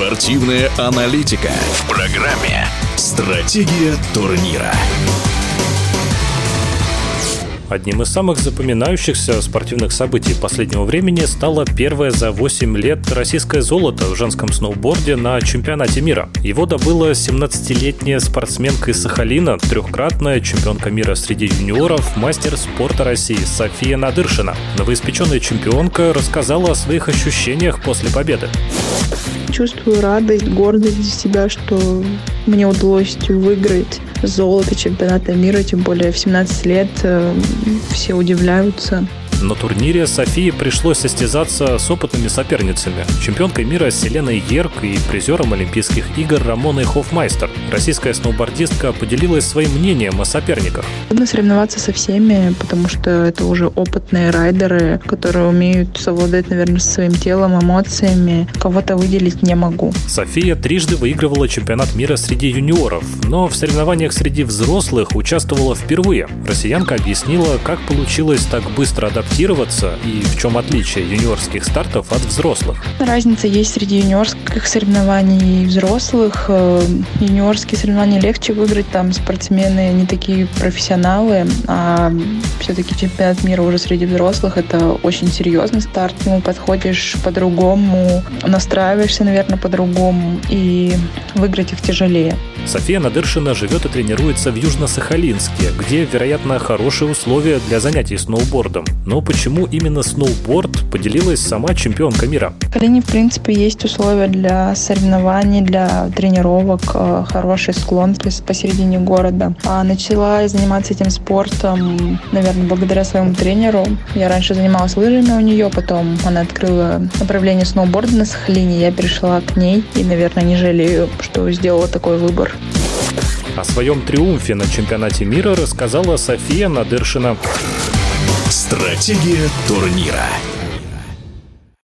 Спортивная аналитика в программе «Стратегия турнира». Одним из самых запоминающихся спортивных событий последнего времени стало первое за 8 лет российское золото в женском сноуборде на чемпионате мира. Его добыла 17-летняя спортсменка из Сахалина, трехкратная чемпионка мира среди юниоров, мастер спорта России София Надыршина. Новоиспеченная чемпионка рассказала о своих ощущениях после победы. Чувствую радость, гордость за себя, что мне удалось выиграть золото чемпионата мира, тем более в 17 лет э, все удивляются. На турнире Софии пришлось состязаться с опытными соперницами. Чемпионкой мира Селеной Ерк и призером Олимпийских игр Рамоной Хофмайстер. Российская сноубордистка поделилась своим мнением о соперниках. Трудно соревноваться со всеми, потому что это уже опытные райдеры, которые умеют совладать, наверное, своим телом, эмоциями. Кого-то выделить не могу. София трижды выигрывала чемпионат мира среди юниоров, но в соревнованиях среди взрослых участвовала впервые. Россиянка объяснила, как получилось так быстро адаптироваться адаптироваться и в чем отличие юниорских стартов от взрослых? Разница есть среди юниорских соревнований и взрослых. Э, юниорские соревнования легче выиграть, там спортсмены не такие профессионалы, а все-таки чемпионат мира уже среди взрослых это очень серьезный старт. К нему подходишь по-другому, настраиваешься, наверное, по-другому, и выиграть их тяжелее. София Надыршина живет и тренируется в Южно-Сахалинске, где, вероятно, хорошие условия для занятий сноубордом. Но почему именно сноуборд поделилась сама чемпионка мира? В Калине, в принципе, есть условия для соревнований, для тренировок, э, хороший склон посередине города. А начала заниматься этим спортом, наверное, благодаря своему тренеру. Я раньше занималась лыжами у нее, потом она открыла направление сноуборда на Сахалине, я перешла к ней и, наверное, не жалею, что сделала такой выбор. О своем триумфе на чемпионате мира рассказала София Надыршина. Стратегия турнира.